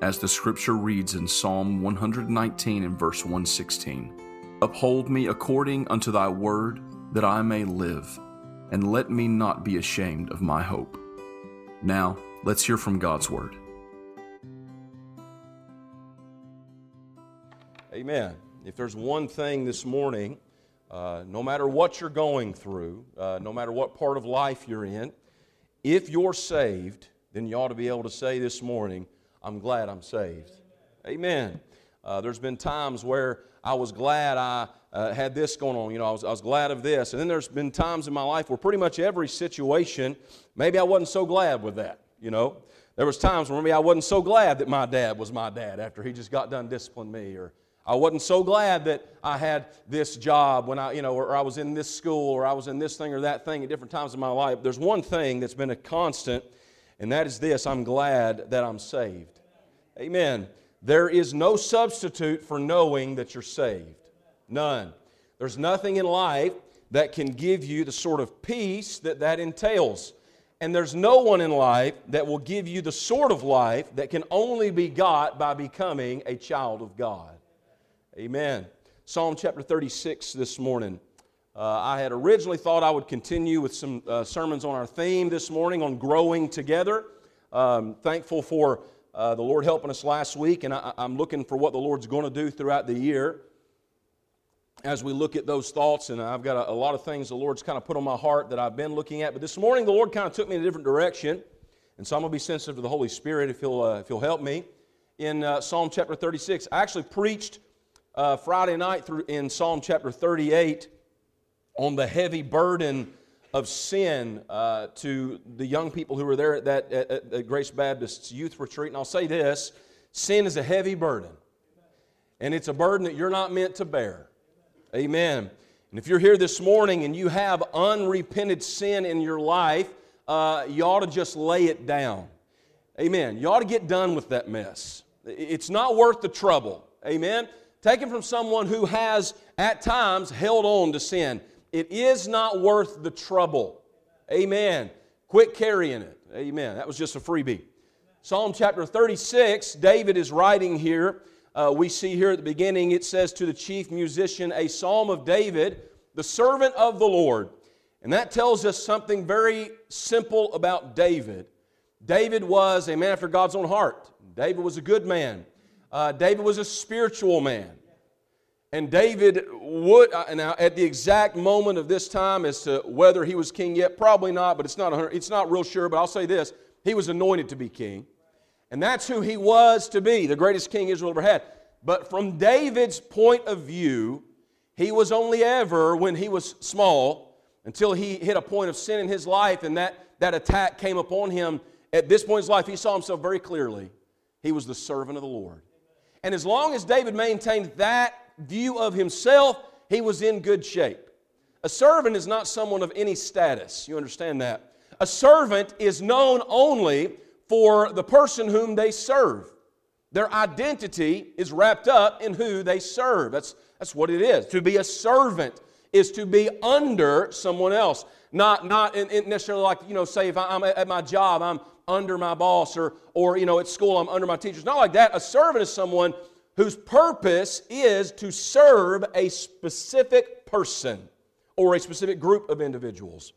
as the scripture reads in Psalm 119 and verse 116 Uphold me according unto thy word, that I may live, and let me not be ashamed of my hope. Now, let's hear from God's word. Amen. If there's one thing this morning, uh, no matter what you're going through, uh, no matter what part of life you're in, if you're saved, then you ought to be able to say this morning, I'm glad I'm saved. Amen. Uh, there's been times where I was glad I uh, had this going on. You know, I was, I was glad of this. And then there's been times in my life where pretty much every situation, maybe I wasn't so glad with that. You know, there was times where maybe I wasn't so glad that my dad was my dad after he just got done disciplining me, or I wasn't so glad that I had this job when I, you know, or I was in this school, or I was in this thing or that thing at different times in my life. There's one thing that's been a constant and that is this I'm glad that I'm saved. Amen. There is no substitute for knowing that you're saved. None. There's nothing in life that can give you the sort of peace that that entails. And there's no one in life that will give you the sort of life that can only be got by becoming a child of God. Amen. Psalm chapter 36 this morning. Uh, I had originally thought I would continue with some uh, sermons on our theme this morning on growing together. Um, thankful for uh, the Lord helping us last week, and I, I'm looking for what the Lord's going to do throughout the year as we look at those thoughts. And I've got a, a lot of things the Lord's kind of put on my heart that I've been looking at. But this morning, the Lord kind of took me in a different direction, and so I'm going to be sensitive to the Holy Spirit if He'll, uh, if he'll help me. In uh, Psalm chapter 36, I actually preached uh, Friday night through in Psalm chapter 38 on the heavy burden of sin uh, to the young people who were there at that at, at Grace Baptist's youth retreat. And I'll say this sin is a heavy burden, and it's a burden that you're not meant to bear. Amen. And if you're here this morning and you have unrepented sin in your life, uh, you ought to just lay it down. Amen. You ought to get done with that mess. It's not worth the trouble. Amen. Taken from someone who has at times held on to sin. It is not worth the trouble. Amen. Quit carrying it. Amen. That was just a freebie. Psalm chapter 36, David is writing here. Uh, we see here at the beginning, it says to the chief musician, a psalm of David, the servant of the Lord. And that tells us something very simple about David. David was a man after God's own heart. David was a good man. Uh, David was a spiritual man. And David uh, now at the exact moment of this time as to whether he was king yet, probably not, but it's not, it's not real sure. But I'll say this he was anointed to be king. And that's who he was to be, the greatest king Israel ever had. But from David's point of view, he was only ever, when he was small, until he hit a point of sin in his life and that, that attack came upon him. At this point in his life, he saw himself very clearly. He was the servant of the Lord. And as long as David maintained that view of himself, he was in good shape. A servant is not someone of any status. You understand that? A servant is known only for the person whom they serve. Their identity is wrapped up in who they serve. That's, that's what it is. To be a servant is to be under someone else. Not, not in, in necessarily like, you know, say if I'm at my job, I'm under my boss, or, or, you know, at school, I'm under my teachers. Not like that. A servant is someone whose purpose is to serve a specific person or a specific group of individuals.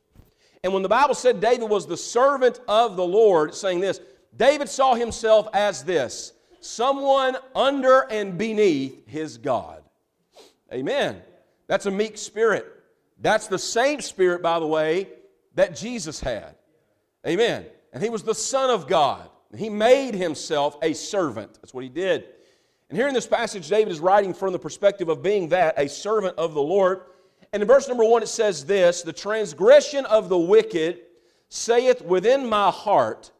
And when the Bible said David was the servant of the Lord, saying this, David saw himself as this someone under and beneath his God. Amen. That's a meek spirit. That's the same spirit, by the way, that Jesus had. Amen. And he was the Son of God. He made himself a servant. That's what he did. And here in this passage, David is writing from the perspective of being that, a servant of the Lord. And in verse number one, it says this The transgression of the wicked saith within my heart,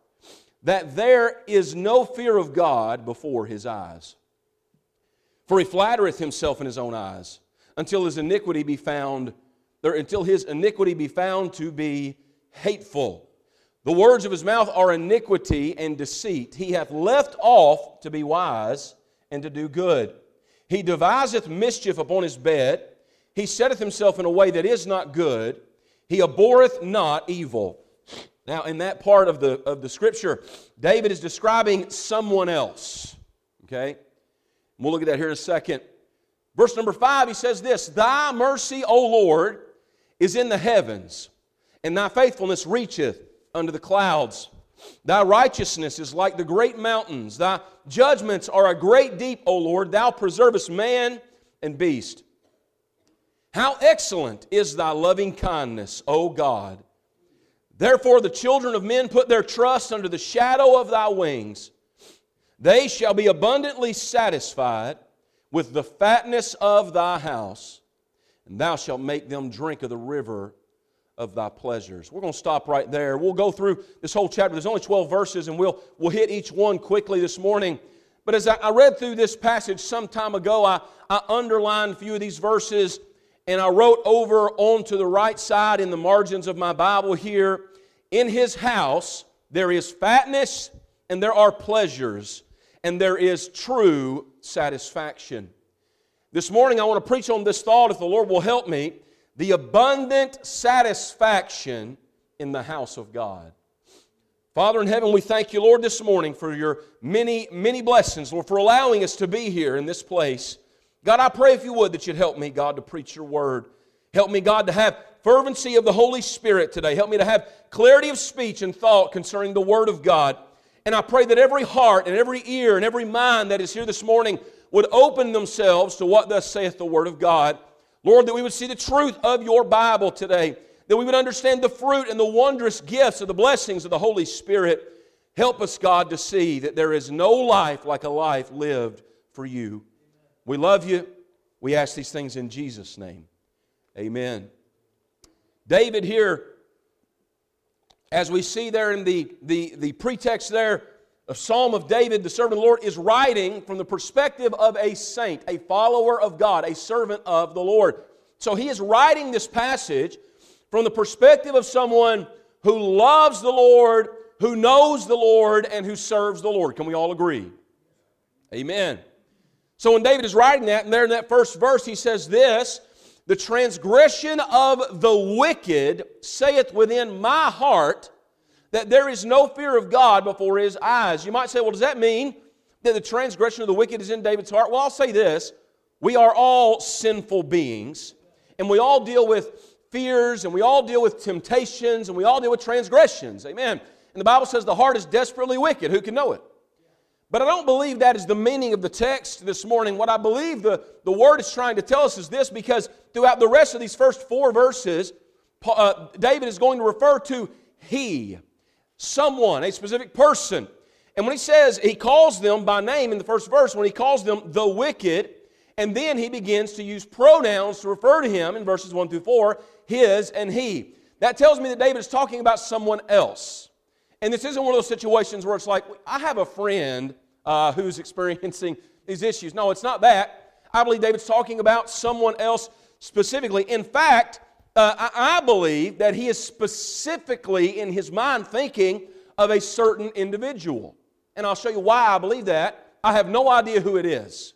that there is no fear of God before his eyes. For he flattereth himself in his own eyes, until his iniquity be found, or until his iniquity be found to be hateful. The words of his mouth are iniquity and deceit. He hath left off to be wise and to do good. He deviseth mischief upon his bed. He setteth himself in a way that is not good. He abhorreth not evil. Now, in that part of the, of the scripture, David is describing someone else. Okay? We'll look at that here in a second. Verse number five, he says this Thy mercy, O Lord, is in the heavens, and thy faithfulness reacheth unto the clouds. Thy righteousness is like the great mountains. Thy judgments are a great deep, O Lord. Thou preservest man and beast. How excellent is thy loving kindness, O God. Therefore, the children of men put their trust under the shadow of thy wings. They shall be abundantly satisfied with the fatness of thy house, and thou shalt make them drink of the river of thy pleasures. We're going to stop right there. We'll go through this whole chapter. There's only 12 verses, and we'll, we'll hit each one quickly this morning. But as I, I read through this passage some time ago, I, I underlined a few of these verses, and I wrote over onto the right side in the margins of my Bible here In his house there is fatness, and there are pleasures, and there is true satisfaction. This morning, I want to preach on this thought, if the Lord will help me the abundant satisfaction in the house of God. Father in heaven, we thank you, Lord, this morning for your many, many blessings, Lord, for allowing us to be here in this place. God, I pray if you would that you'd help me, God, to preach your word. Help me, God, to have fervency of the Holy Spirit today. Help me to have clarity of speech and thought concerning the word of God. And I pray that every heart and every ear and every mind that is here this morning would open themselves to what thus saith the word of God. Lord, that we would see the truth of your Bible today, that we would understand the fruit and the wondrous gifts of the blessings of the Holy Spirit. Help us, God, to see that there is no life like a life lived for you. We love you. We ask these things in Jesus' name. Amen. David here, as we see there in the, the, the pretext there, a psalm of David, the servant of the Lord, is writing from the perspective of a saint, a follower of God, a servant of the Lord. So he is writing this passage from the perspective of someone who loves the Lord, who knows the Lord, and who serves the Lord. Can we all agree? Amen. So when David is writing that, and there in that first verse, he says this The transgression of the wicked saith within my heart, that there is no fear of God before his eyes. You might say, well, does that mean that the transgression of the wicked is in David's heart? Well, I'll say this we are all sinful beings, and we all deal with fears, and we all deal with temptations, and we all deal with transgressions. Amen. And the Bible says the heart is desperately wicked. Who can know it? But I don't believe that is the meaning of the text this morning. What I believe the, the word is trying to tell us is this because throughout the rest of these first four verses, uh, David is going to refer to he someone, a specific person. And when he says, he calls them by name in the first verse, when he calls them the wicked, and then he begins to use pronouns to refer to him in verses 1 through 4, his and he. That tells me that David is talking about someone else. And this isn't one of those situations where it's like, I have a friend uh, who's experiencing these issues. No, it's not that. I believe David's talking about someone else specifically. In fact, uh, I, believe that he is specifically in his mind thinking of a certain individual. And I'll show you why I believe that. I have no idea who it is.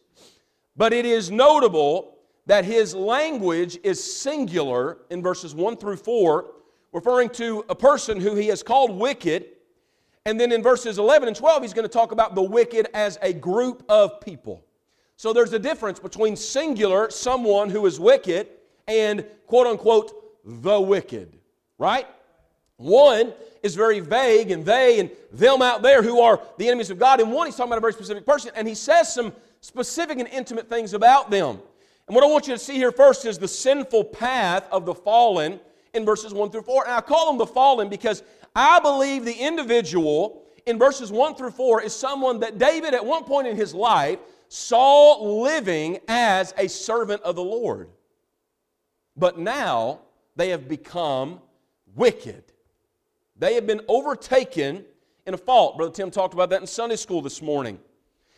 But it is notable that his language is singular in verses 1 through 4, referring to a person who he has called wicked. And then in verses 11 and 12, he's going to talk about the wicked as a group of people. So there's a difference between singular, someone who is wicked, and quote unquote the wicked, right? One is very vague, and they and them out there who are the enemies of God. And one, he's talking about a very specific person, and he says some specific and intimate things about them. And what I want you to see here first is the sinful path of the fallen in verses 1 through 4. And I call them the fallen because I believe the individual in verses 1 through 4 is someone that David, at one point in his life, saw living as a servant of the Lord. But now they have become wicked. They have been overtaken in a fault. Brother Tim talked about that in Sunday school this morning.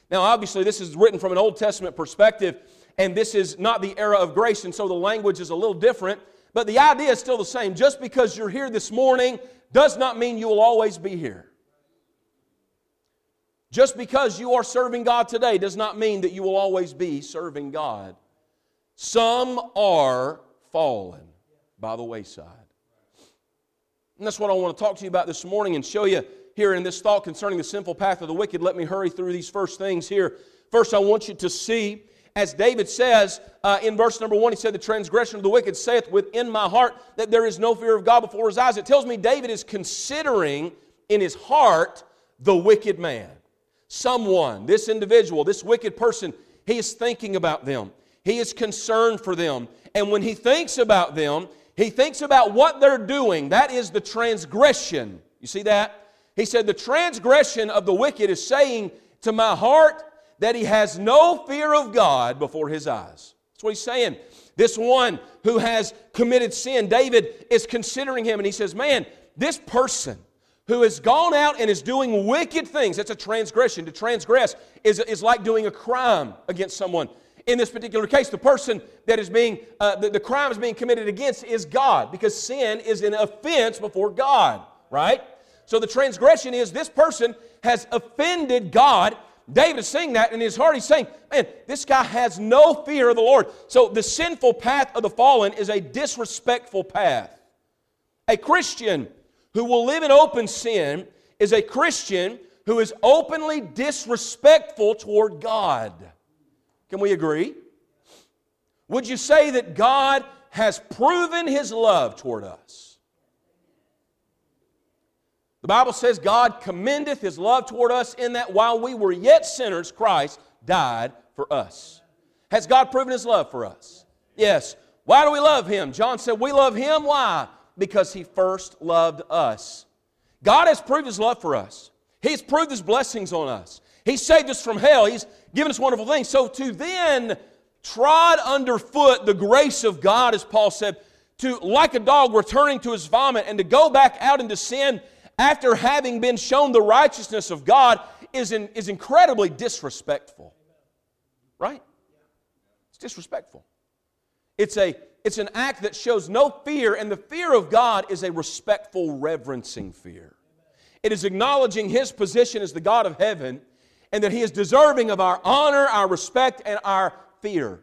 Now, obviously, this is written from an Old Testament perspective, and this is not the era of grace, and so the language is a little different. But the idea is still the same. Just because you're here this morning does not mean you will always be here. Just because you are serving God today does not mean that you will always be serving God. Some are fallen by the wayside. And that's what I want to talk to you about this morning and show you here in this thought concerning the sinful path of the wicked. Let me hurry through these first things here. First, I want you to see, as David says uh, in verse number one, he said, The transgression of the wicked saith within my heart that there is no fear of God before his eyes. It tells me David is considering in his heart the wicked man. Someone, this individual, this wicked person, he is thinking about them. He is concerned for them. And when he thinks about them, he thinks about what they're doing. That is the transgression. You see that? He said, The transgression of the wicked is saying to my heart that he has no fear of God before his eyes. That's what he's saying. This one who has committed sin, David is considering him and he says, Man, this person, who has gone out and is doing wicked things. That's a transgression. To transgress is, is like doing a crime against someone. In this particular case, the person that is being, uh, the, the crime is being committed against is God because sin is an offense before God, right? So the transgression is this person has offended God. David is saying that in his heart. He's saying, man, this guy has no fear of the Lord. So the sinful path of the fallen is a disrespectful path. A Christian who will live in open sin is a Christian who is openly disrespectful toward God. Can we agree? Would you say that God has proven his love toward us? The Bible says God commendeth his love toward us in that while we were yet sinners, Christ died for us. Has God proven his love for us? Yes. Why do we love him? John said, We love him. Why? because He first loved us. God has proved His love for us, He's proved His blessings on us. He saved us from hell, He's given us wonderful things. So to then trod underfoot the grace of God, as Paul said, to like a dog returning to his vomit and to go back out into sin after having been shown the righteousness of God is, in, is incredibly disrespectful. Right? It's disrespectful. It's a it's an act that shows no fear, and the fear of God is a respectful, reverencing fear. It is acknowledging His position as the God of heaven and that He is deserving of our honor, our respect, and our fear.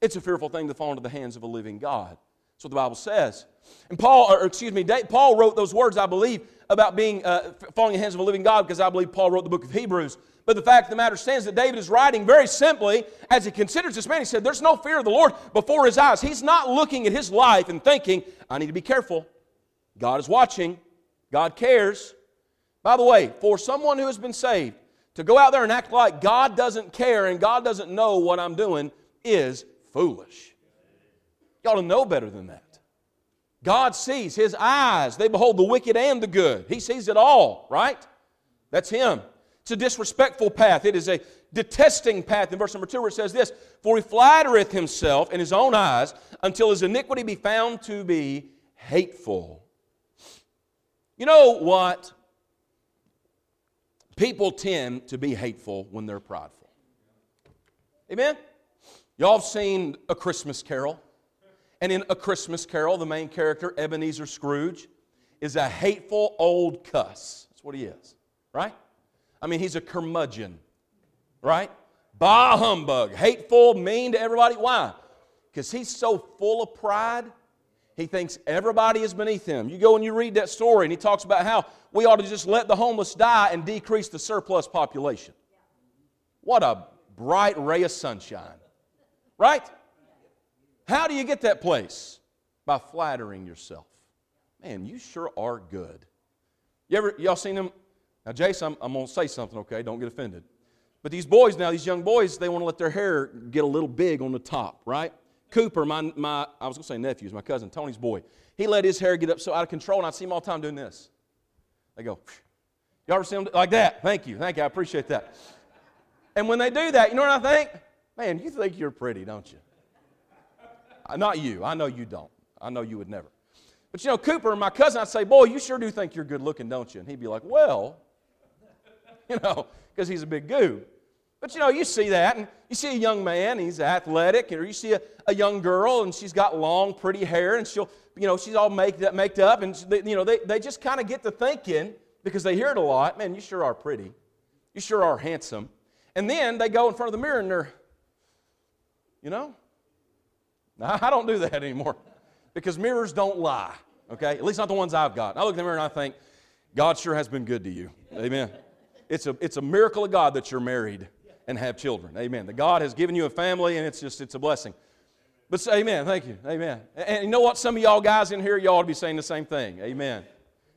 It's a fearful thing to fall into the hands of a living God. That's what the Bible says. And Paul, or excuse me, Paul wrote those words, I believe, about being uh, falling in the hands of a living God because I believe Paul wrote the book of Hebrews. But the fact of the matter stands that David is writing very simply as he considers this man. He said, There's no fear of the Lord before his eyes. He's not looking at his life and thinking, I need to be careful. God is watching, God cares. By the way, for someone who has been saved, to go out there and act like God doesn't care and God doesn't know what I'm doing is foolish. You ought to know better than that. God sees, His eyes, they behold the wicked and the good. He sees it all, right? That's Him. It's a disrespectful path. It is a detesting path. In verse number two, where it says this For he flattereth himself in his own eyes until his iniquity be found to be hateful. You know what? People tend to be hateful when they're prideful. Amen? Y'all have seen A Christmas Carol. And in A Christmas Carol, the main character, Ebenezer Scrooge, is a hateful old cuss. That's what he is, right? I mean, he's a curmudgeon, right? Bah humbug, hateful, mean to everybody. Why? Because he's so full of pride, he thinks everybody is beneath him. You go and you read that story, and he talks about how we ought to just let the homeless die and decrease the surplus population. What a bright ray of sunshine, right? How do you get that place? By flattering yourself. Man, you sure are good. You ever y'all seen them now, Jason, I'm, I'm going to say something, okay? Don't get offended. But these boys now, these young boys, they want to let their hair get a little big on the top, right? Cooper, my, my I was going to say nephews, my cousin, Tony's boy, he let his hair get up so out of control, and I see him all the time doing this. They go, y'all ever see him like that? Thank you, thank you, I appreciate that. And when they do that, you know what I think? Man, you think you're pretty, don't you? Uh, not you. I know you don't. I know you would never. But you know, Cooper, my cousin, I'd say, Boy, you sure do think you're good looking, don't you? And he'd be like, Well, you know, because he's a big goob. But you know, you see that, and you see a young man, he's athletic, or you see a, a young girl, and she's got long, pretty hair, and she'll, you know, she's all made up, made up and you know, they, they just kind of get to thinking, because they hear it a lot, man, you sure are pretty. You sure are handsome. And then they go in front of the mirror and they're, you know, I don't do that anymore because mirrors don't lie, okay? At least not the ones I've got. I look in the mirror and I think, God sure has been good to you. Amen. It's a, it's a miracle of God that you're married and have children. Amen. That God has given you a family and it's just, it's a blessing. But say, amen. Thank you. Amen. And you know what? Some of y'all guys in here, y'all ought to be saying the same thing. Amen.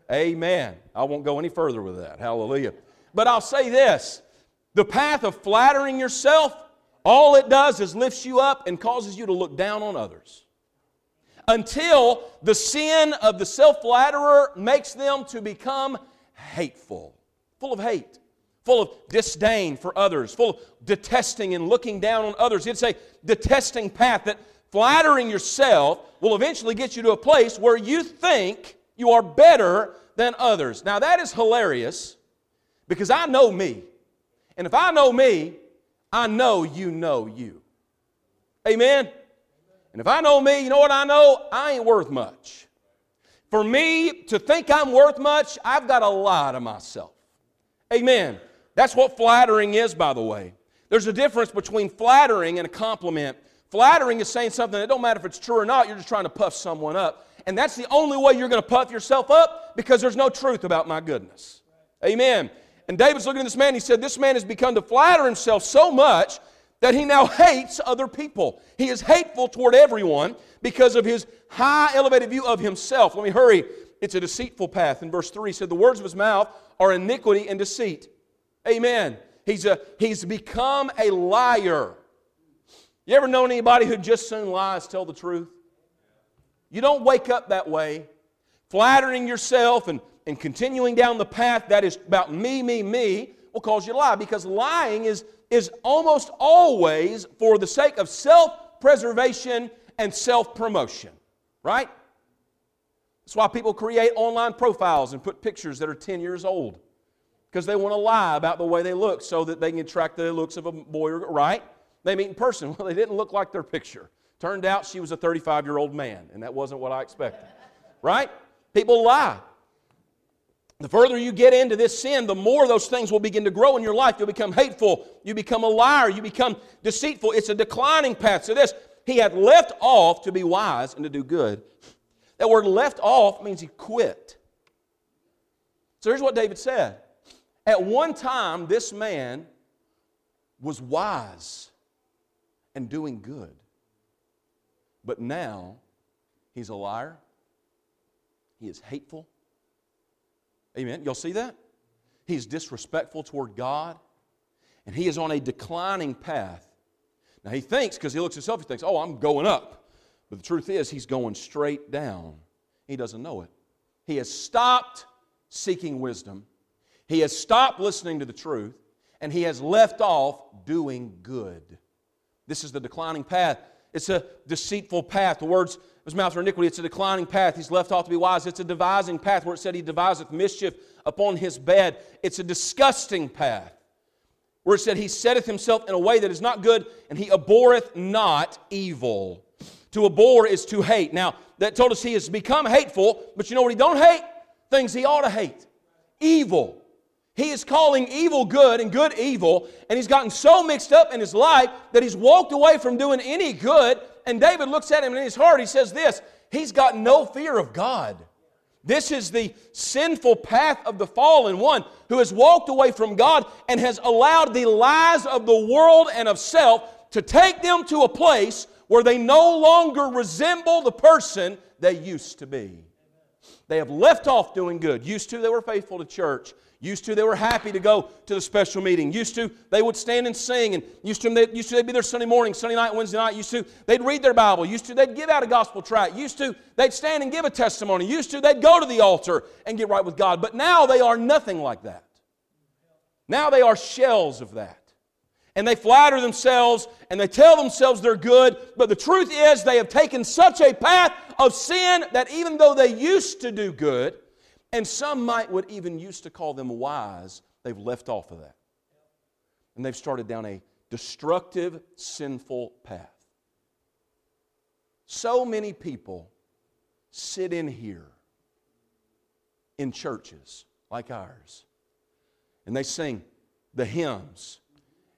Amen. I won't go any further with that. Hallelujah. But I'll say this the path of flattering yourself, all it does is lifts you up and causes you to look down on others. Until the sin of the self flatterer makes them to become hateful, full of hate full of disdain for others, full of detesting and looking down on others. It's a detesting path that flattering yourself will eventually get you to a place where you think you are better than others. Now, that is hilarious because I know me. And if I know me, I know you know you. Amen? And if I know me, you know what I know? I ain't worth much. For me to think I'm worth much, I've got to lie to myself. Amen. That's what flattering is, by the way. There's a difference between flattering and a compliment. Flattering is saying something that don't matter if it's true or not, you're just trying to puff someone up. And that's the only way you're going to puff yourself up because there's no truth about my goodness. Amen. And David's looking at this man, he said, This man has become to flatter himself so much that he now hates other people. He is hateful toward everyone because of his high elevated view of himself. Let me hurry. It's a deceitful path. In verse 3, he said, The words of his mouth are iniquity and deceit. Amen. He's, a, he's become a liar. You ever known anybody who just soon lies tell the truth? You don't wake up that way, flattering yourself and, and continuing down the path that is about me, me, me, will cause you to lie because lying is, is almost always for the sake of self preservation and self promotion, right? That's why people create online profiles and put pictures that are 10 years old because they want to lie about the way they look so that they can attract the looks of a boy, right? They meet in person. Well, they didn't look like their picture. Turned out she was a 35 year old man, and that wasn't what I expected. Right? People lie. The further you get into this sin, the more those things will begin to grow in your life. You'll become hateful. You become a liar. You become deceitful. It's a declining path. So, this, he had left off to be wise and to do good. That word left off means he quit. So, here's what David said at one time, this man was wise and doing good. But now, he's a liar. He is hateful. Amen. Y'all see that? He's disrespectful toward God. And he is on a declining path. Now, he thinks, because he looks at himself, he thinks, oh, I'm going up. But the truth is, he's going straight down. He doesn't know it. He has stopped seeking wisdom he has stopped listening to the truth and he has left off doing good. This is the declining path. It's a deceitful path. The words of his mouth are iniquity. It's a declining path. He's left off to be wise. It's a devising path where it said he deviseth mischief upon his bed. It's a disgusting path where it said he setteth himself in a way that is not good and he abhorreth not evil. To abhor is to hate. Now, that told us he has become hateful, but you know what he don't hate? Things he ought to hate. Evil. He is calling evil good and good evil, and he's gotten so mixed up in his life that he's walked away from doing any good. And David looks at him in his heart, he says this He's got no fear of God. This is the sinful path of the fallen one who has walked away from God and has allowed the lies of the world and of self to take them to a place where they no longer resemble the person they used to be. They have left off doing good. Used to, they were faithful to church. Used to, they were happy to go to the special meeting. Used to, they would stand and sing. And used to, they, used to, they'd be there Sunday morning, Sunday night, Wednesday night. Used to, they'd read their Bible. Used to, they'd give out a gospel tract. Used to, they'd stand and give a testimony. Used to, they'd go to the altar and get right with God. But now they are nothing like that. Now they are shells of that. And they flatter themselves and they tell themselves they're good. But the truth is, they have taken such a path of sin that even though they used to do good, and some might would even used to call them wise. they've left off of that. And they've started down a destructive, sinful path. So many people sit in here in churches like ours and they sing the hymns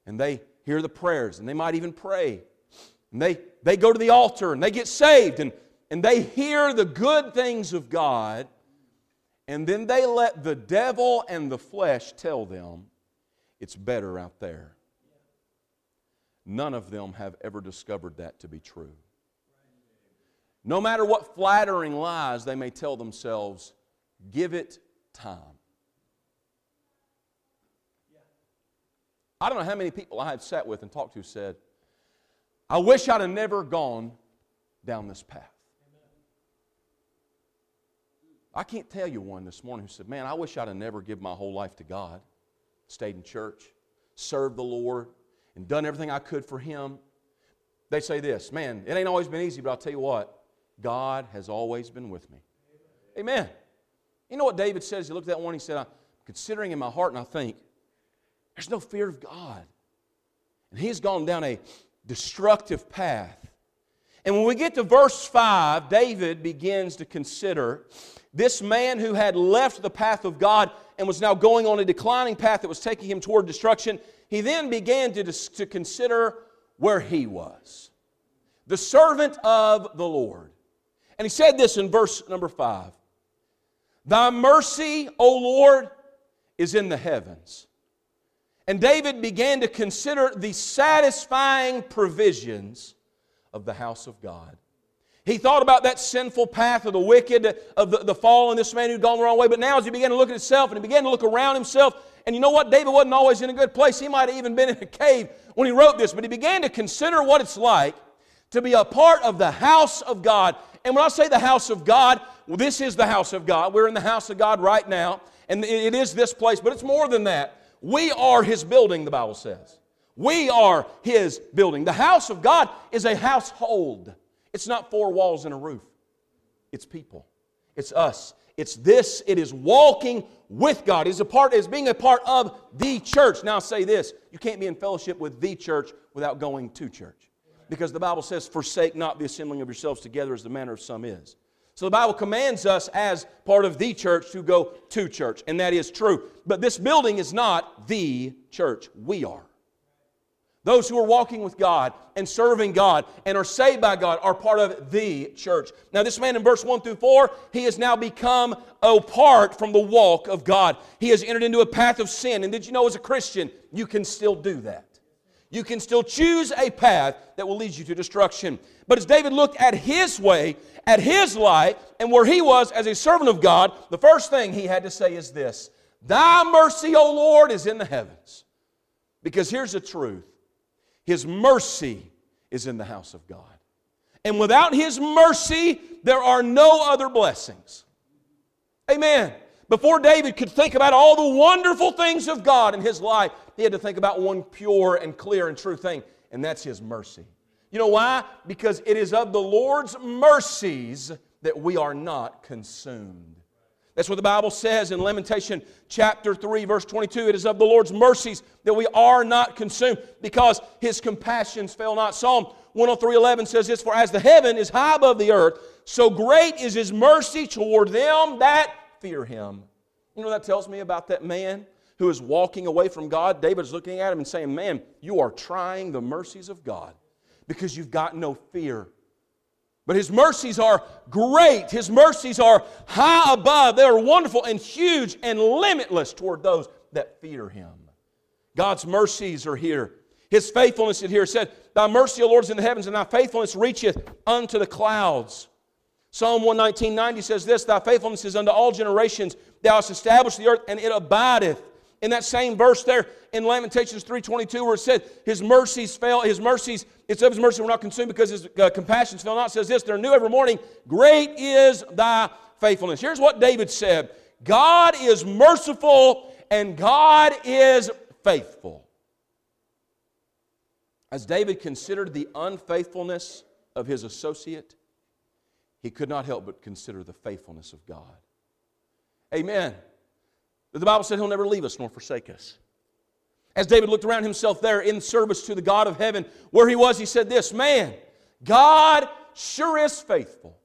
and they hear the prayers and they might even pray and they, they go to the altar and they get saved and, and they hear the good things of God and then they let the devil and the flesh tell them it's better out there. None of them have ever discovered that to be true. No matter what flattering lies they may tell themselves, give it time. I don't know how many people I have sat with and talked to said, I wish I'd have never gone down this path. I can't tell you one this morning who said, Man, I wish I'd have never given my whole life to God, stayed in church, served the Lord, and done everything I could for Him. They say this, Man, it ain't always been easy, but I'll tell you what, God has always been with me. Amen. You know what David says? He looked at that one, he said, I'm considering in my heart, and I think, there's no fear of God. And he's gone down a destructive path. And when we get to verse 5, David begins to consider this man who had left the path of God and was now going on a declining path that was taking him toward destruction. He then began to, to consider where he was the servant of the Lord. And he said this in verse number 5 Thy mercy, O Lord, is in the heavens. And David began to consider the satisfying provisions of the house of God. He thought about that sinful path of the wicked, of the, the fall, and this man who'd gone the wrong way. But now, as he began to look at himself and he began to look around himself, and you know what? David wasn't always in a good place. He might have even been in a cave when he wrote this, but he began to consider what it's like to be a part of the house of God. And when I say the house of God, well, this is the house of God. We're in the house of God right now, and it is this place, but it's more than that. We are His building, the Bible says. We are His building. The house of God is a household. It's not four walls and a roof, it's people, it's us. It's this, it is walking with God. It's a part, is being a part of the church. Now say this you can't be in fellowship with the church without going to church. Because the Bible says, forsake not the assembling of yourselves together as the manner of some is. So the Bible commands us as part of the church to go to church, and that is true. But this building is not the church. We are. Those who are walking with God and serving God and are saved by God are part of the church. Now, this man in verse 1 through 4, he has now become apart from the walk of God. He has entered into a path of sin. And did you know, as a Christian, you can still do that? You can still choose a path that will lead you to destruction. But as David looked at his way, at his life, and where he was as a servant of God, the first thing he had to say is this Thy mercy, O Lord, is in the heavens. Because here's the truth His mercy is in the house of God. And without His mercy, there are no other blessings. Amen. Before David could think about all the wonderful things of God in his life, he had to think about one pure and clear and true thing, and that's his mercy. You know why? Because it is of the Lord's mercies that we are not consumed. That's what the Bible says in Lamentation chapter 3, verse 22. It is of the Lord's mercies that we are not consumed because his compassions fail not. Psalm 103:11 says this, For as the heaven is high above the earth, so great is his mercy toward them that fear him. You know that tells me about that man who is walking away from God? David's looking at him and saying, Man, you are trying the mercies of God because you've got no fear. But his mercies are great. His mercies are high above. They are wonderful and huge and limitless toward those that fear him. God's mercies are here. His faithfulness is here. It said, Thy mercy, O Lord, is in the heavens, and thy faithfulness reacheth unto the clouds. Psalm 119, 90 says this Thy faithfulness is unto all generations. Thou hast established the earth, and it abideth. In that same verse there in Lamentations 3.22 where it said, His mercies fail, His mercies, it's of His mercy we're not consumed because His uh, compassions fail not. Says this, they're new every morning. Great is Thy faithfulness. Here's what David said God is merciful and God is faithful. As David considered the unfaithfulness of his associate, he could not help but consider the faithfulness of God. Amen. The Bible said He'll never leave us nor forsake us. As David looked around himself there in service to the God of heaven, where he was, he said this Man, God sure is faithful.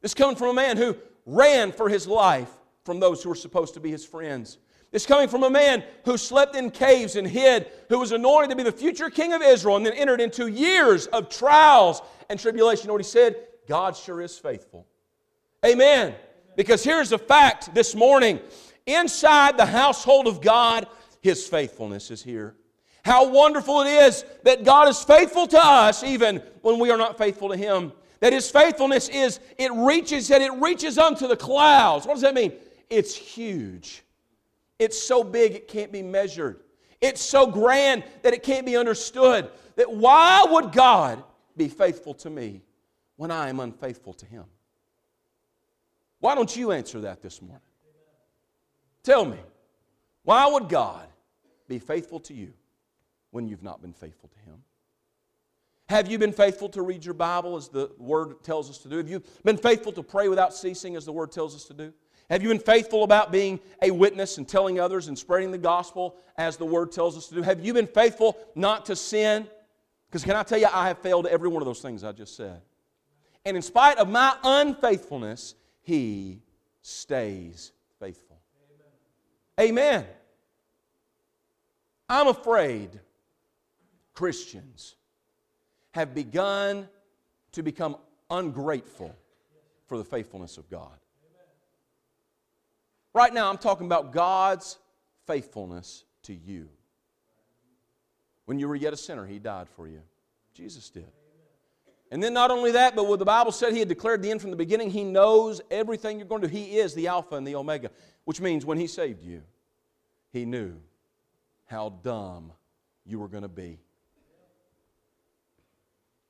This coming from a man who ran for his life from those who were supposed to be his friends. This coming from a man who slept in caves and hid, who was anointed to be the future king of Israel, and then entered into years of trials and tribulation. You know what he said? God sure is faithful. Amen. Because here's the fact this morning inside the household of God, his faithfulness is here. How wonderful it is that God is faithful to us even when we are not faithful to Him. That His faithfulness is, it reaches, that it reaches unto the clouds. What does that mean? It's huge. It's so big it can't be measured. It's so grand that it can't be understood. That why would God be faithful to me when I am unfaithful to Him? Why don't you answer that this morning? Tell me, why would God be faithful to you when you've not been faithful to Him? Have you been faithful to read your Bible as the Word tells us to do? Have you been faithful to pray without ceasing as the Word tells us to do? Have you been faithful about being a witness and telling others and spreading the gospel as the Word tells us to do? Have you been faithful not to sin? Because can I tell you, I have failed every one of those things I just said. And in spite of my unfaithfulness, He stays. Amen. I'm afraid Christians have begun to become ungrateful for the faithfulness of God. Right now, I'm talking about God's faithfulness to you. When you were yet a sinner, He died for you. Jesus did. And then not only that, but what the Bible said He had declared the end from the beginning, He knows everything you're going to do. He is the Alpha and the Omega, which means when He saved you, He knew how dumb you were going to be.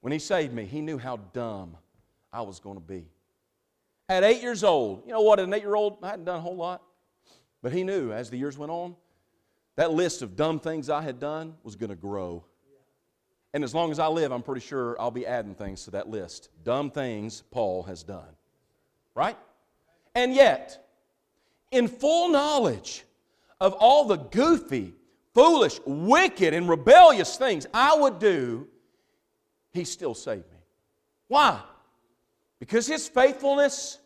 When He saved me, He knew how dumb I was going to be. At eight years old, you know what, an eight year old, I hadn't done a whole lot. But He knew as the years went on, that list of dumb things I had done was going to grow. And as long as I live, I'm pretty sure I'll be adding things to that list. Dumb things Paul has done. Right? And yet, in full knowledge of all the goofy, foolish, wicked, and rebellious things I would do, He still saved me. Why? Because His faithfulness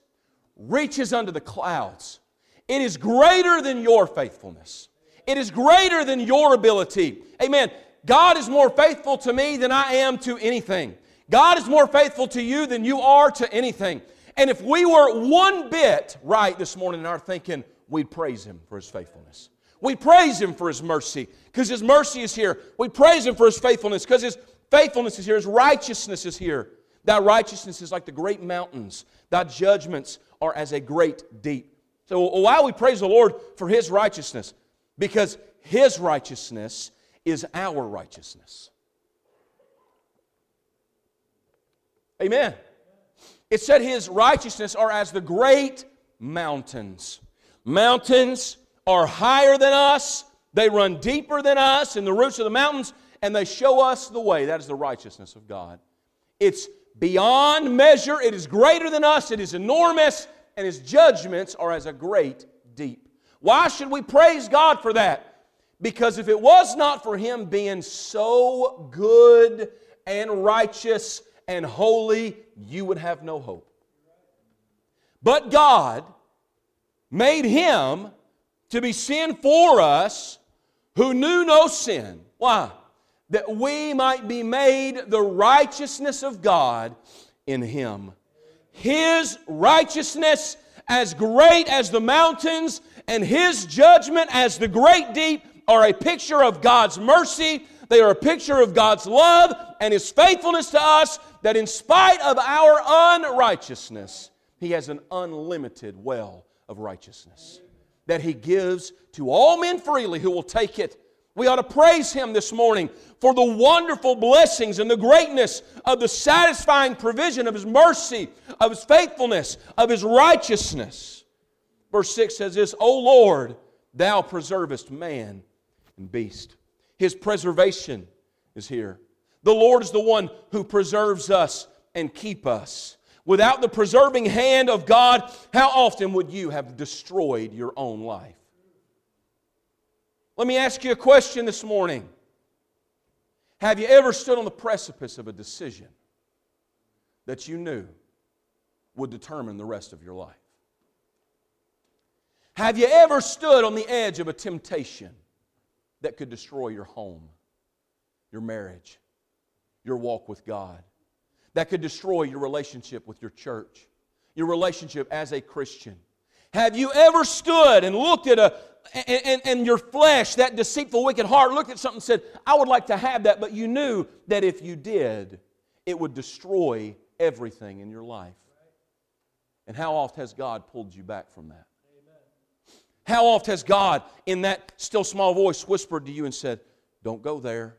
reaches under the clouds. It is greater than your faithfulness. It is greater than your ability. Amen. God is more faithful to me than I am to anything. God is more faithful to you than you are to anything. And if we were one bit right this morning in our thinking, we'd praise Him for His faithfulness. We praise Him for His mercy because His mercy is here. We praise Him for His faithfulness because His faithfulness is here. His righteousness is here. That righteousness is like the great mountains. Thy judgments are as a great deep. So why we praise the Lord for His righteousness? Because His righteousness is our righteousness. Amen. It said His righteousness are as the great mountains. Mountains are higher than us, they run deeper than us in the roots of the mountains, and they show us the way. That is the righteousness of God. It's beyond measure, it is greater than us, it is enormous, and His judgments are as a great deep. Why should we praise God for that? Because if it was not for Him being so good and righteous and holy, you would have no hope. But God made Him to be sin for us who knew no sin. Why? That we might be made the righteousness of God in Him. His righteousness as great as the mountains and His judgment as the great deep are a picture of God's mercy. They are a picture of God's love and His faithfulness to us, that in spite of our unrighteousness, He has an unlimited well of righteousness that He gives to all men freely who will take it. We ought to praise Him this morning for the wonderful blessings and the greatness of the satisfying provision of His mercy, of His faithfulness, of His righteousness. Verse 6 says this O Lord, Thou preservest man and beast. His preservation is here. The Lord is the one who preserves us and keep us. Without the preserving hand of God, how often would you have destroyed your own life? Let me ask you a question this morning. Have you ever stood on the precipice of a decision that you knew would determine the rest of your life? Have you ever stood on the edge of a temptation that could destroy your home, your marriage, your walk with God, that could destroy your relationship with your church, your relationship as a Christian? Have you ever stood and looked at a, and, and, and, your flesh, that deceitful, wicked heart, looked at something and said, I would like to have that, but you knew that if you did, it would destroy everything in your life. And how oft has God pulled you back from that? How oft has God, in that still small voice, whispered to you and said, Don't go there.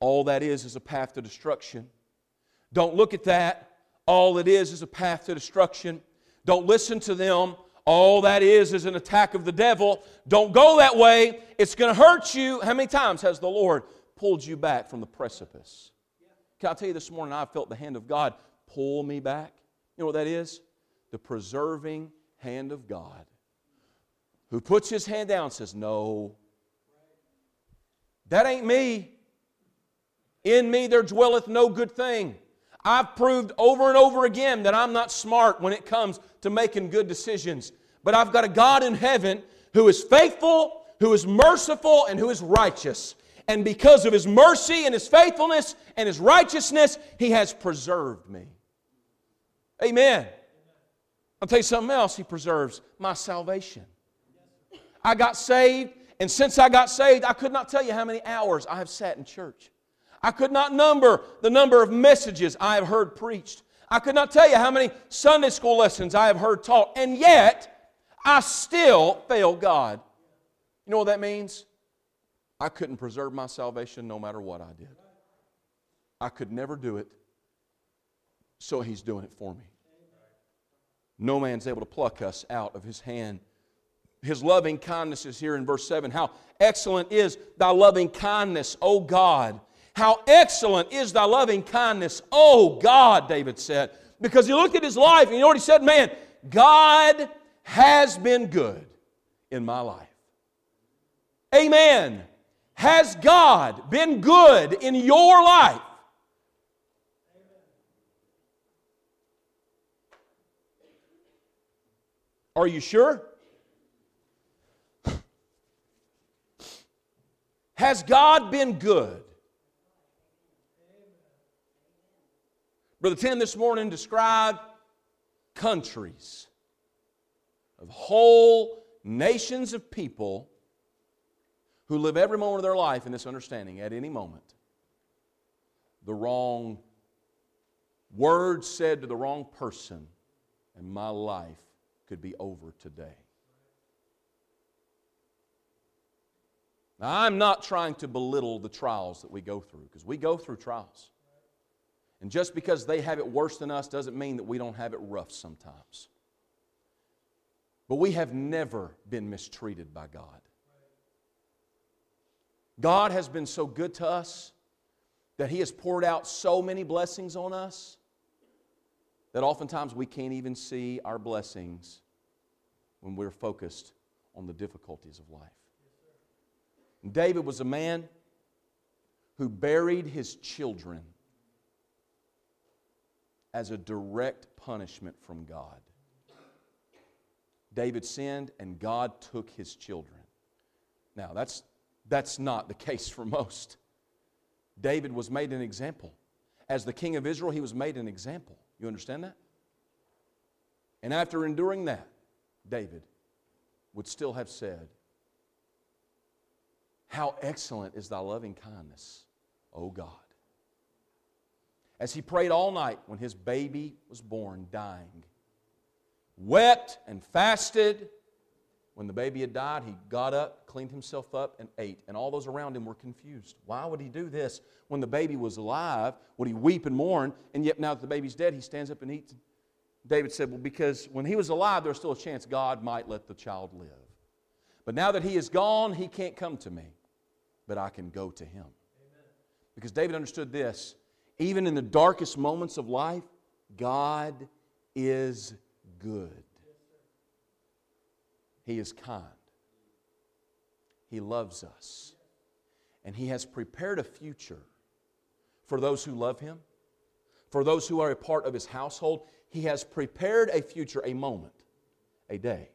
All that is is a path to destruction. Don't look at that. All it is is a path to destruction. Don't listen to them. All that is is an attack of the devil. Don't go that way. It's going to hurt you. How many times has the Lord pulled you back from the precipice? Can I tell you this morning, I felt the hand of God pull me back. You know what that is? The preserving hand of God. Who puts his hand down and says, No, that ain't me. In me there dwelleth no good thing. I've proved over and over again that I'm not smart when it comes to making good decisions. But I've got a God in heaven who is faithful, who is merciful, and who is righteous. And because of his mercy and his faithfulness and his righteousness, he has preserved me. Amen. I'll tell you something else. He preserves my salvation. I got saved, and since I got saved, I could not tell you how many hours I have sat in church. I could not number the number of messages I have heard preached. I could not tell you how many Sunday school lessons I have heard taught. And yet, I still fail God. You know what that means? I couldn't preserve my salvation no matter what I did. I could never do it. So He's doing it for me. No man's able to pluck us out of His hand. His loving kindness is here in verse 7. How excellent is thy loving kindness, O God how excellent is thy loving kindness, oh God, David said. Because he looked at his life and he said? Man, God has been good in my life. Amen. Has God been good in your life? Are you sure? Has God been good? Brother Tim this morning described countries of whole nations of people who live every moment of their life in this understanding at any moment. The wrong word said to the wrong person, and my life could be over today. Now, I'm not trying to belittle the trials that we go through, because we go through trials. And just because they have it worse than us doesn't mean that we don't have it rough sometimes. But we have never been mistreated by God. God has been so good to us that He has poured out so many blessings on us that oftentimes we can't even see our blessings when we're focused on the difficulties of life. David was a man who buried his children as a direct punishment from God. David sinned and God took his children. Now, that's, that's not the case for most. David was made an example. As the king of Israel, he was made an example. You understand that? And after enduring that, David would still have said, How excellent is thy loving kindness, O God as he prayed all night when his baby was born, dying. Wept and fasted. When the baby had died, he got up, cleaned himself up, and ate. And all those around him were confused. Why would he do this when the baby was alive? Would he weep and mourn? And yet, now that the baby's dead, he stands up and eats. David said, Well, because when he was alive, there was still a chance God might let the child live. But now that he is gone, he can't come to me, but I can go to him. Amen. Because David understood this even in the darkest moments of life, God is good. He is kind. He loves us. And He has prepared a future for those who love Him, for those who are a part of His household. He has prepared a future, a moment, a day,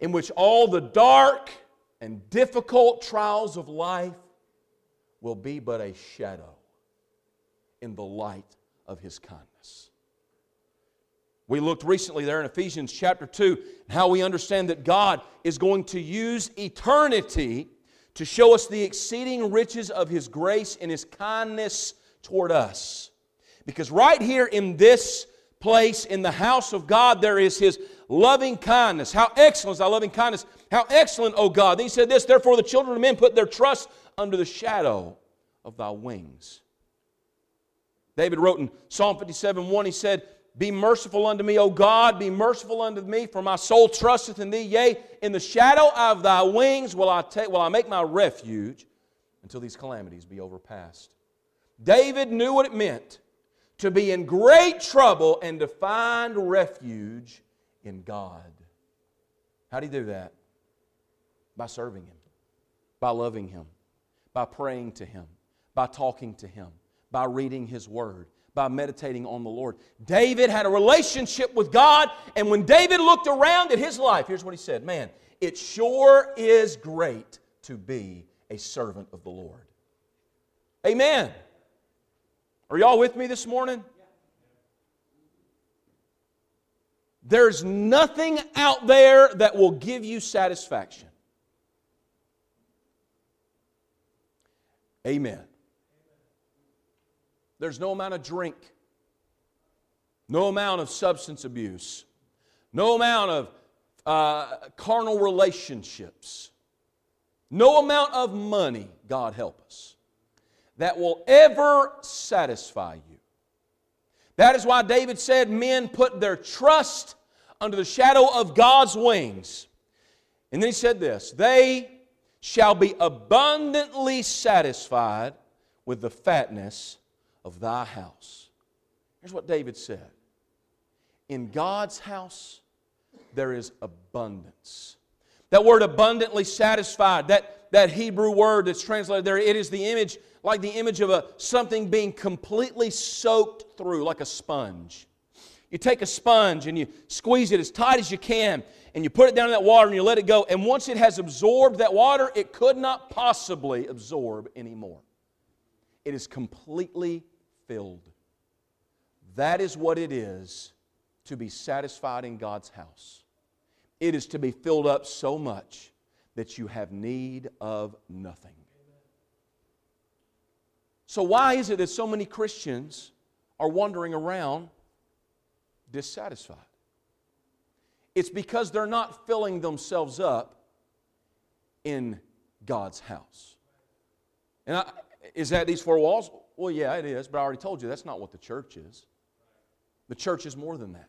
in which all the dark and difficult trials of life will be but a shadow in the light of His kindness. We looked recently there in Ephesians chapter 2 how we understand that God is going to use eternity to show us the exceeding riches of His grace and His kindness toward us. Because right here in this place, in the house of God, there is His loving kindness. How excellent is thy loving kindness! How excellent, O God. Then he said this, therefore the children of men put their trust under the shadow of thy wings. David wrote in Psalm 57 1, he said, Be merciful unto me, O God, be merciful unto me, for my soul trusteth in thee. Yea, in the shadow of thy wings will I, take, will I make my refuge until these calamities be overpassed. David knew what it meant to be in great trouble and to find refuge in God. How do you do that? By serving Him, by loving Him, by praying to Him, by talking to Him, by reading His Word, by meditating on the Lord. David had a relationship with God, and when David looked around at his life, here's what he said Man, it sure is great to be a servant of the Lord. Amen. Are y'all with me this morning? There's nothing out there that will give you satisfaction. Amen. There's no amount of drink, no amount of substance abuse, no amount of uh, carnal relationships, no amount of money, God help us, that will ever satisfy you. That is why David said, Men put their trust under the shadow of God's wings. And then he said this They shall be abundantly satisfied with the fatness of thy house. Here's what David said In God's house, there is abundance. That word abundantly satisfied, that, that Hebrew word that's translated there, it is the image, like the image of a, something being completely soaked through, like a sponge. You take a sponge and you squeeze it as tight as you can, and you put it down in that water and you let it go. And once it has absorbed that water, it could not possibly absorb anymore. It is completely filled. That is what it is to be satisfied in God's house. It is to be filled up so much that you have need of nothing. So, why is it that so many Christians are wandering around dissatisfied? It's because they're not filling themselves up in God's house. And I, is that these four walls? Well, yeah, it is, but I already told you that's not what the church is. The church is more than that.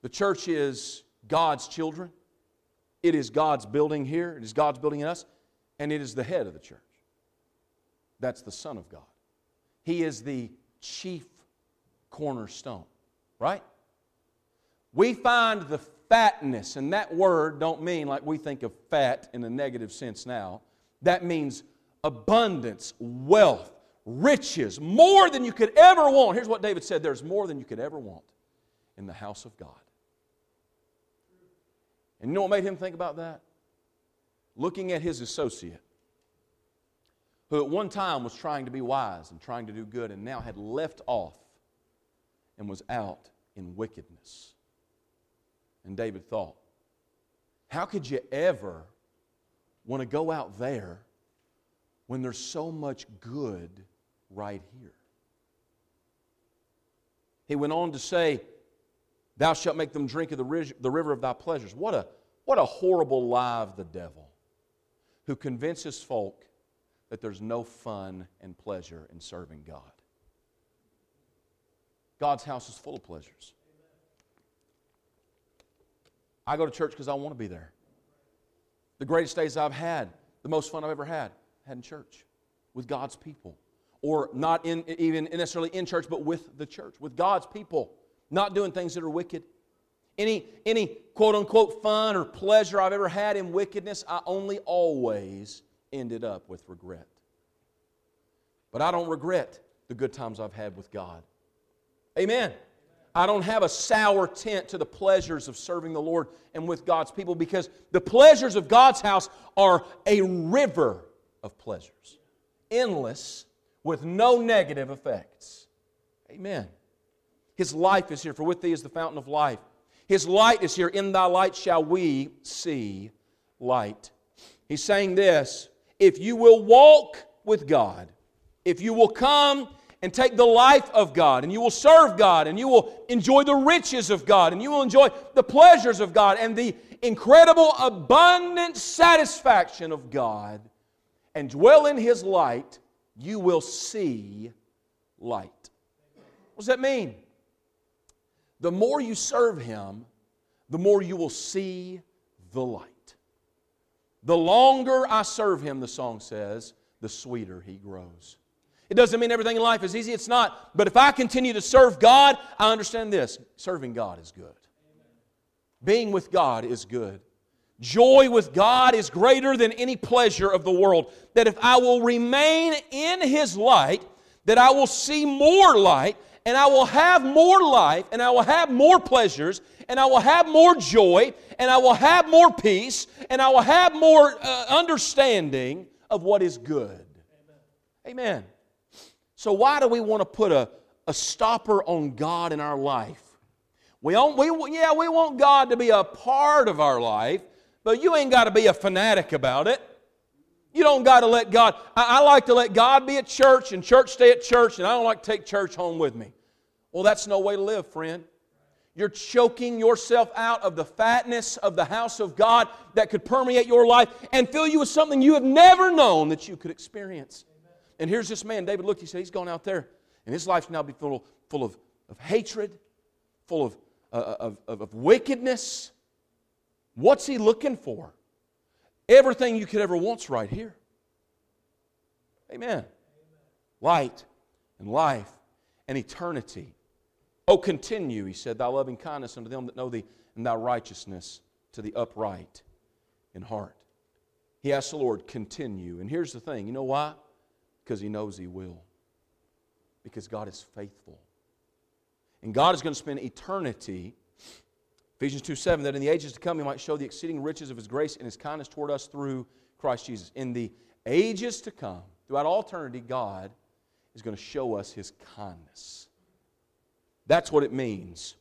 The church is God's children, it is God's building here, it is God's building in us, and it is the head of the church. That's the Son of God. He is the chief cornerstone, right? We find the fatness, and that word don't mean like we think of fat in a negative sense now. That means abundance, wealth, riches, more than you could ever want. Here's what David said there's more than you could ever want in the house of God. And you know what made him think about that? Looking at his associate, who at one time was trying to be wise and trying to do good, and now had left off and was out in wickedness. And David thought, how could you ever want to go out there when there's so much good right here? He went on to say, Thou shalt make them drink of the, river of thy pleasures. What a, what a horrible lie of the devil who convinces folk that there's no fun and pleasure in serving God. God's house is full of pleasures. I go to church because I want to be there. The greatest days I've had, the most fun I've ever had, had in church with God's people. Or not in, even necessarily in church, but with the church, with God's people. Not doing things that are wicked. any, any quote unquote fun or pleasure I've ever had in wickedness, I only always ended up with regret. But I don't regret the good times I've had with God. Amen. I don't have a sour tint to the pleasures of serving the Lord and with God's people because the pleasures of God's house are a river of pleasures, endless, with no negative effects. Amen. His life is here, for with thee is the fountain of life. His light is here. In thy light shall we see light. He's saying this if you will walk with God, if you will come and take the life of God, and you will serve God, and you will enjoy the riches of God, and you will enjoy the pleasures of God, and the incredible, abundant satisfaction of God, and dwell in His light, you will see light. What does that mean? The more you serve Him, the more you will see the light. The longer I serve Him, the song says, the sweeter He grows. It doesn't mean everything in life is easy, it's not. But if I continue to serve God, I understand this serving God is good. Being with God is good. Joy with God is greater than any pleasure of the world. That if I will remain in His light, that I will see more light, and I will have more life, and I will have more pleasures, and I will have more joy, and I will have more peace, and I will have more uh, understanding of what is good. Amen. Amen. So, why do we want to put a, a stopper on God in our life? We, don't, we, yeah, we want God to be a part of our life, but you ain't got to be a fanatic about it. You don't got to let God. I, I, like to let God be at church and church stay at church, and I don't like to take church home with me. Well, that's no way to live, friend. You're choking yourself out of the fatness of the house of God that could permeate your life and fill you with something you have never known that you could experience. And here's this man, David looked, he said, he's gone out there, and his life's now be full, full of, of hatred, full of, uh, of, of, of wickedness. What's he looking for? Everything you could ever want's right here. Amen. Amen. Light and life and eternity. Oh, continue, he said, thy loving kindness unto them that know thee, and thy righteousness to the upright in heart. He asked the Lord, continue. And here's the thing you know why? Because he knows he will. Because God is faithful. And God is going to spend eternity, Ephesians 2 7, that in the ages to come he might show the exceeding riches of his grace and his kindness toward us through Christ Jesus. In the ages to come, throughout all eternity, God is going to show us his kindness. That's what it means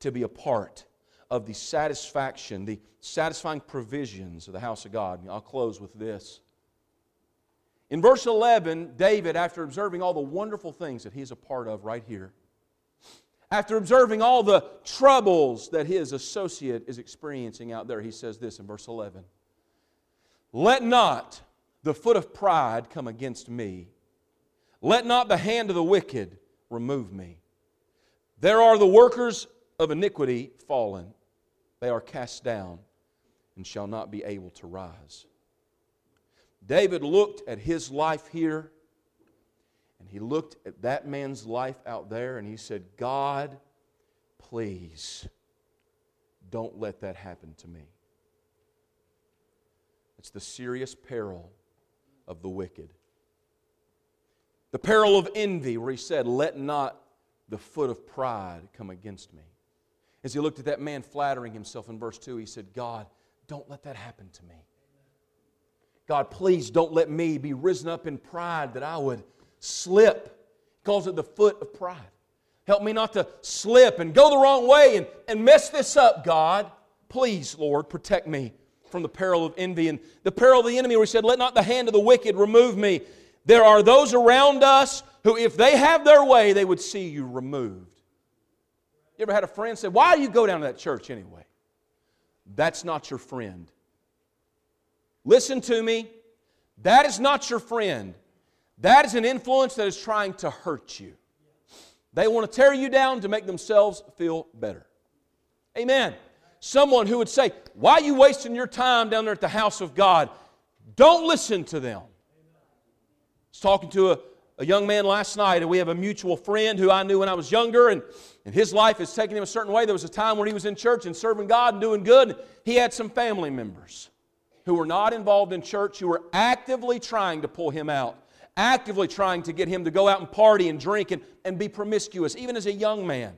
to be a part of the satisfaction, the satisfying provisions of the house of God. I'll close with this. In verse 11, David, after observing all the wonderful things that he's a part of right here, after observing all the troubles that his associate is experiencing out there, he says this in verse 11 Let not the foot of pride come against me, let not the hand of the wicked remove me. There are the workers of iniquity fallen, they are cast down and shall not be able to rise. David looked at his life here, and he looked at that man's life out there, and he said, God, please don't let that happen to me. It's the serious peril of the wicked. The peril of envy, where he said, Let not the foot of pride come against me. As he looked at that man flattering himself in verse 2, he said, God, don't let that happen to me. God, please don't let me be risen up in pride that I would slip. He calls it the foot of pride. Help me not to slip and go the wrong way and, and mess this up, God. Please, Lord, protect me from the peril of envy and the peril of the enemy, where He said, Let not the hand of the wicked remove me. There are those around us who, if they have their way, they would see you removed. You ever had a friend say, Why do you go down to that church anyway? That's not your friend. Listen to me. That is not your friend. That is an influence that is trying to hurt you. They want to tear you down to make themselves feel better. Amen. Someone who would say, Why are you wasting your time down there at the house of God? Don't listen to them. I was talking to a, a young man last night, and we have a mutual friend who I knew when I was younger, and, and his life has taken him a certain way. There was a time when he was in church and serving God and doing good. And he had some family members who were not involved in church who were actively trying to pull him out, actively trying to get him to go out and party and drink and, and be promiscuous, even as a young man.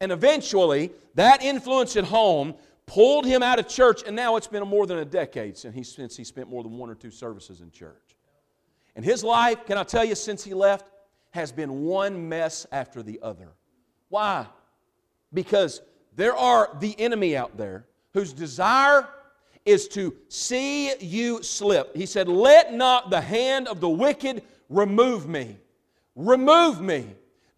And eventually, that influence at home pulled him out of church, and now it's been more than a decade since he, since he spent more than one or two services in church. And his life, can I tell you, since he left, has been one mess after the other. Why? Because there are the enemy out there whose desire is to see you slip. He said, Let not the hand of the wicked remove me. Remove me.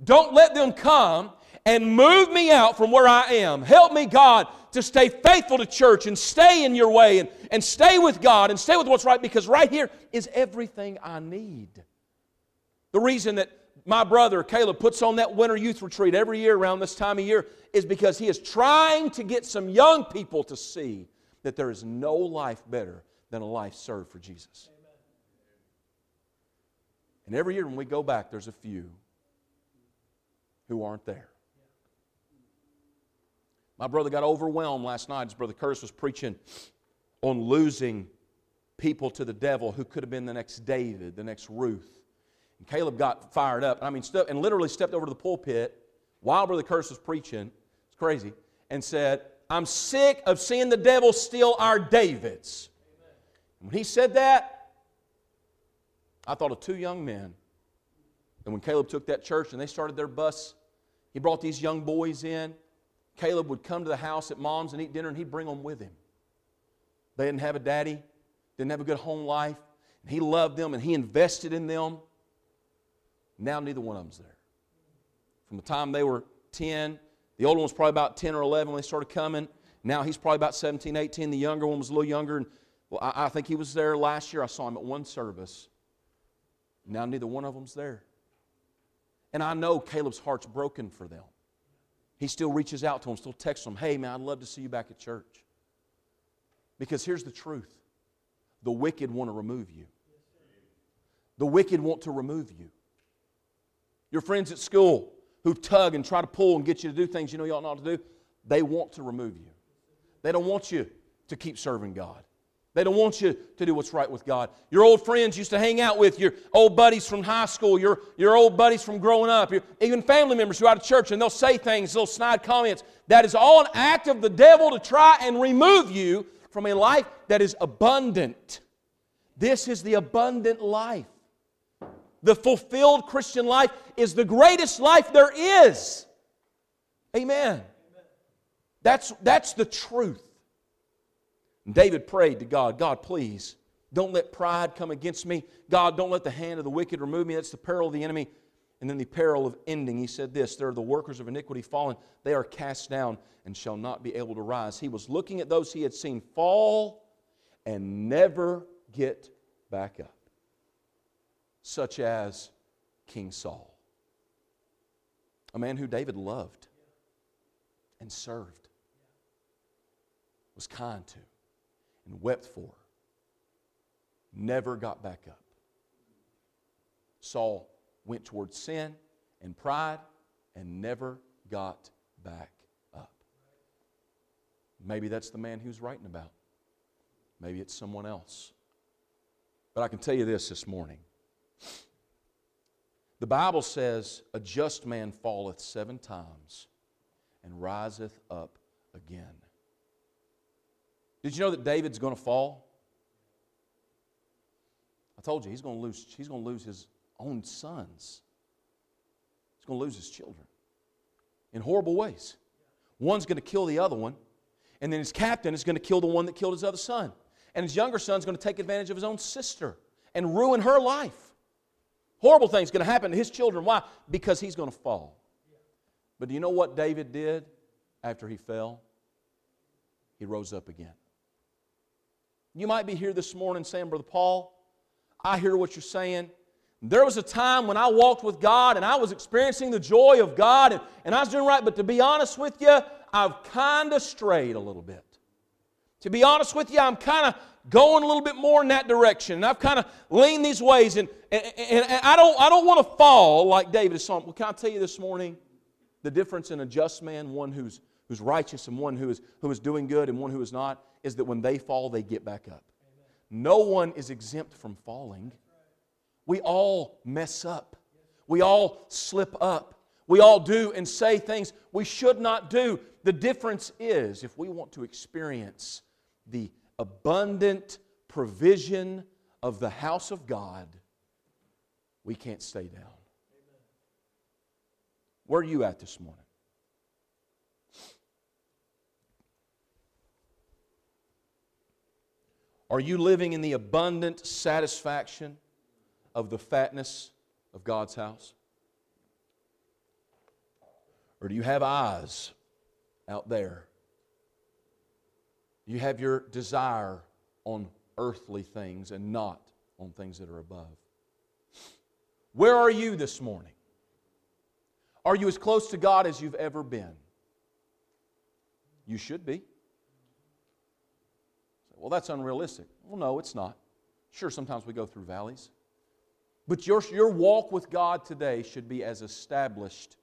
Don't let them come and move me out from where I am. Help me, God, to stay faithful to church and stay in your way and, and stay with God and stay with what's right because right here is everything I need. The reason that my brother Caleb puts on that winter youth retreat every year around this time of year is because he is trying to get some young people to see that there is no life better than a life served for Jesus. Amen. And every year when we go back, there's a few who aren't there. My brother got overwhelmed last night. His brother Curtis was preaching on losing people to the devil who could have been the next David, the next Ruth. And Caleb got fired up. I mean, and literally stepped over to the pulpit while Brother Curtis was preaching. It's crazy. And said, I'm sick of seeing the devil steal our Davids. When he said that, I thought of two young men. And when Caleb took that church and they started their bus, he brought these young boys in. Caleb would come to the house at mom's and eat dinner, and he'd bring them with him. They didn't have a daddy, didn't have a good home life, and he loved them and he invested in them. Now neither one of them's there. From the time they were 10, the older one was probably about 10 or 11 when they started coming. Now he's probably about 17, 18. The younger one was a little younger, and well, I, I think he was there last year. I saw him at one service. Now neither one of them's there. And I know Caleb's heart's broken for them. He still reaches out to them, still texts them, hey, man, I'd love to see you back at church. Because here's the truth the wicked want to remove you. The wicked want to remove you. Your friends at school who tug and try to pull and get you to do things you know you ought not to do, they want to remove you. They don't want you to keep serving God. They don't want you to do what's right with God. Your old friends used to hang out with, your old buddies from high school, your, your old buddies from growing up, your, even family members who are out of church, and they'll say things, little snide comments. That is all an act of the devil to try and remove you from a life that is abundant. This is the abundant life. The fulfilled Christian life is the greatest life there is. Amen. That's, that's the truth. David prayed to God, God, please, don't let pride come against me. God, don't let the hand of the wicked remove me. That's the peril of the enemy. And then the peril of ending. He said this There are the workers of iniquity fallen. They are cast down and shall not be able to rise. He was looking at those he had seen fall and never get back up, such as King Saul, a man who David loved and served, was kind to and wept for, never got back up. Saul went towards sin and pride and never got back up. Maybe that's the man who's writing about. Maybe it's someone else. But I can tell you this this morning. The Bible says, A just man falleth seven times and riseth up again. Did you know that David's going to fall? I told you he's going to lose, he's going to lose his own sons. He's going to lose his children in horrible ways. One's going to kill the other one, and then his captain is going to kill the one that killed his other son. And his younger son's going to take advantage of his own sister and ruin her life. Horrible things going to happen to his children. Why? Because he's going to fall. But do you know what David did after he fell? He rose up again. You might be here this morning saying, Brother Paul, I hear what you're saying. There was a time when I walked with God and I was experiencing the joy of God and, and I was doing right, but to be honest with you, I've kind of strayed a little bit. To be honest with you, I'm kind of going a little bit more in that direction. And I've kind of leaned these ways. And, and, and, I don't, I don't want to fall like David is. Well, can I tell you this morning the difference in a just man, one who's, who's righteous and one who is, who is doing good and one who is not, is that when they fall, they get back up. No one is exempt from falling. We all mess up. We all slip up. We all do and say things we should not do. The difference is if we want to experience the abundant provision of the house of God, we can't stay down. Where are you at this morning? Are you living in the abundant satisfaction of the fatness of God's house? Or do you have eyes out there? You have your desire on earthly things and not on things that are above. Where are you this morning? Are you as close to God as you've ever been? You should be. Well, that's unrealistic. Well, no, it's not. Sure, sometimes we go through valleys. But your, your walk with God today should be as established,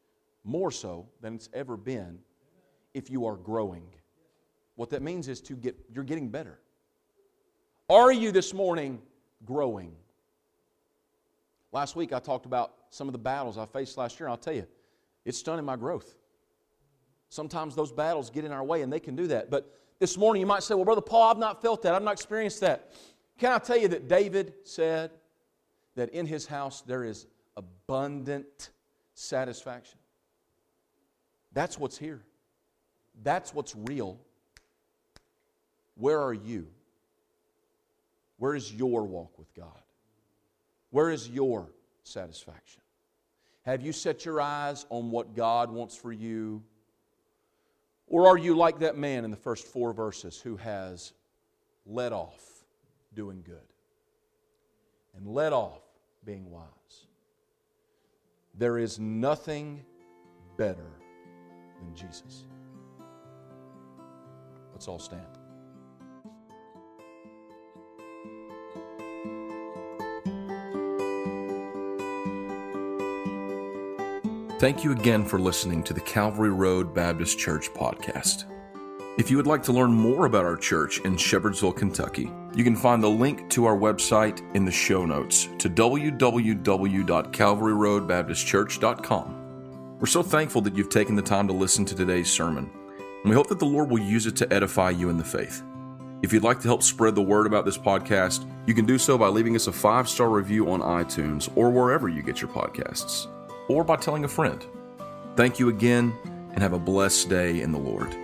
more so than it's ever been, if you are growing. What that means is to get, you're getting better. Are you this morning growing? Last week I talked about some of the battles I faced last year, I'll tell you, it's stunning my growth. Sometimes those battles get in our way, and they can do that. But this morning you might say, Well, Brother Paul, I've not felt that. I've not experienced that. Can I tell you that David said that in his house there is abundant satisfaction? That's what's here. That's what's real. Where are you? Where is your walk with God? Where is your satisfaction? Have you set your eyes on what God wants for you? Or are you like that man in the first four verses who has let off doing good and let off being wise? There is nothing better than Jesus. Let's all stand. Thank you again for listening to the Calvary Road Baptist Church podcast. If you would like to learn more about our church in Shepherdsville, Kentucky, you can find the link to our website in the show notes to www.calvaryroadbaptistchurch.com. We're so thankful that you've taken the time to listen to today's sermon, and we hope that the Lord will use it to edify you in the faith. If you'd like to help spread the word about this podcast, you can do so by leaving us a five star review on iTunes or wherever you get your podcasts or by telling a friend. Thank you again, and have a blessed day in the Lord.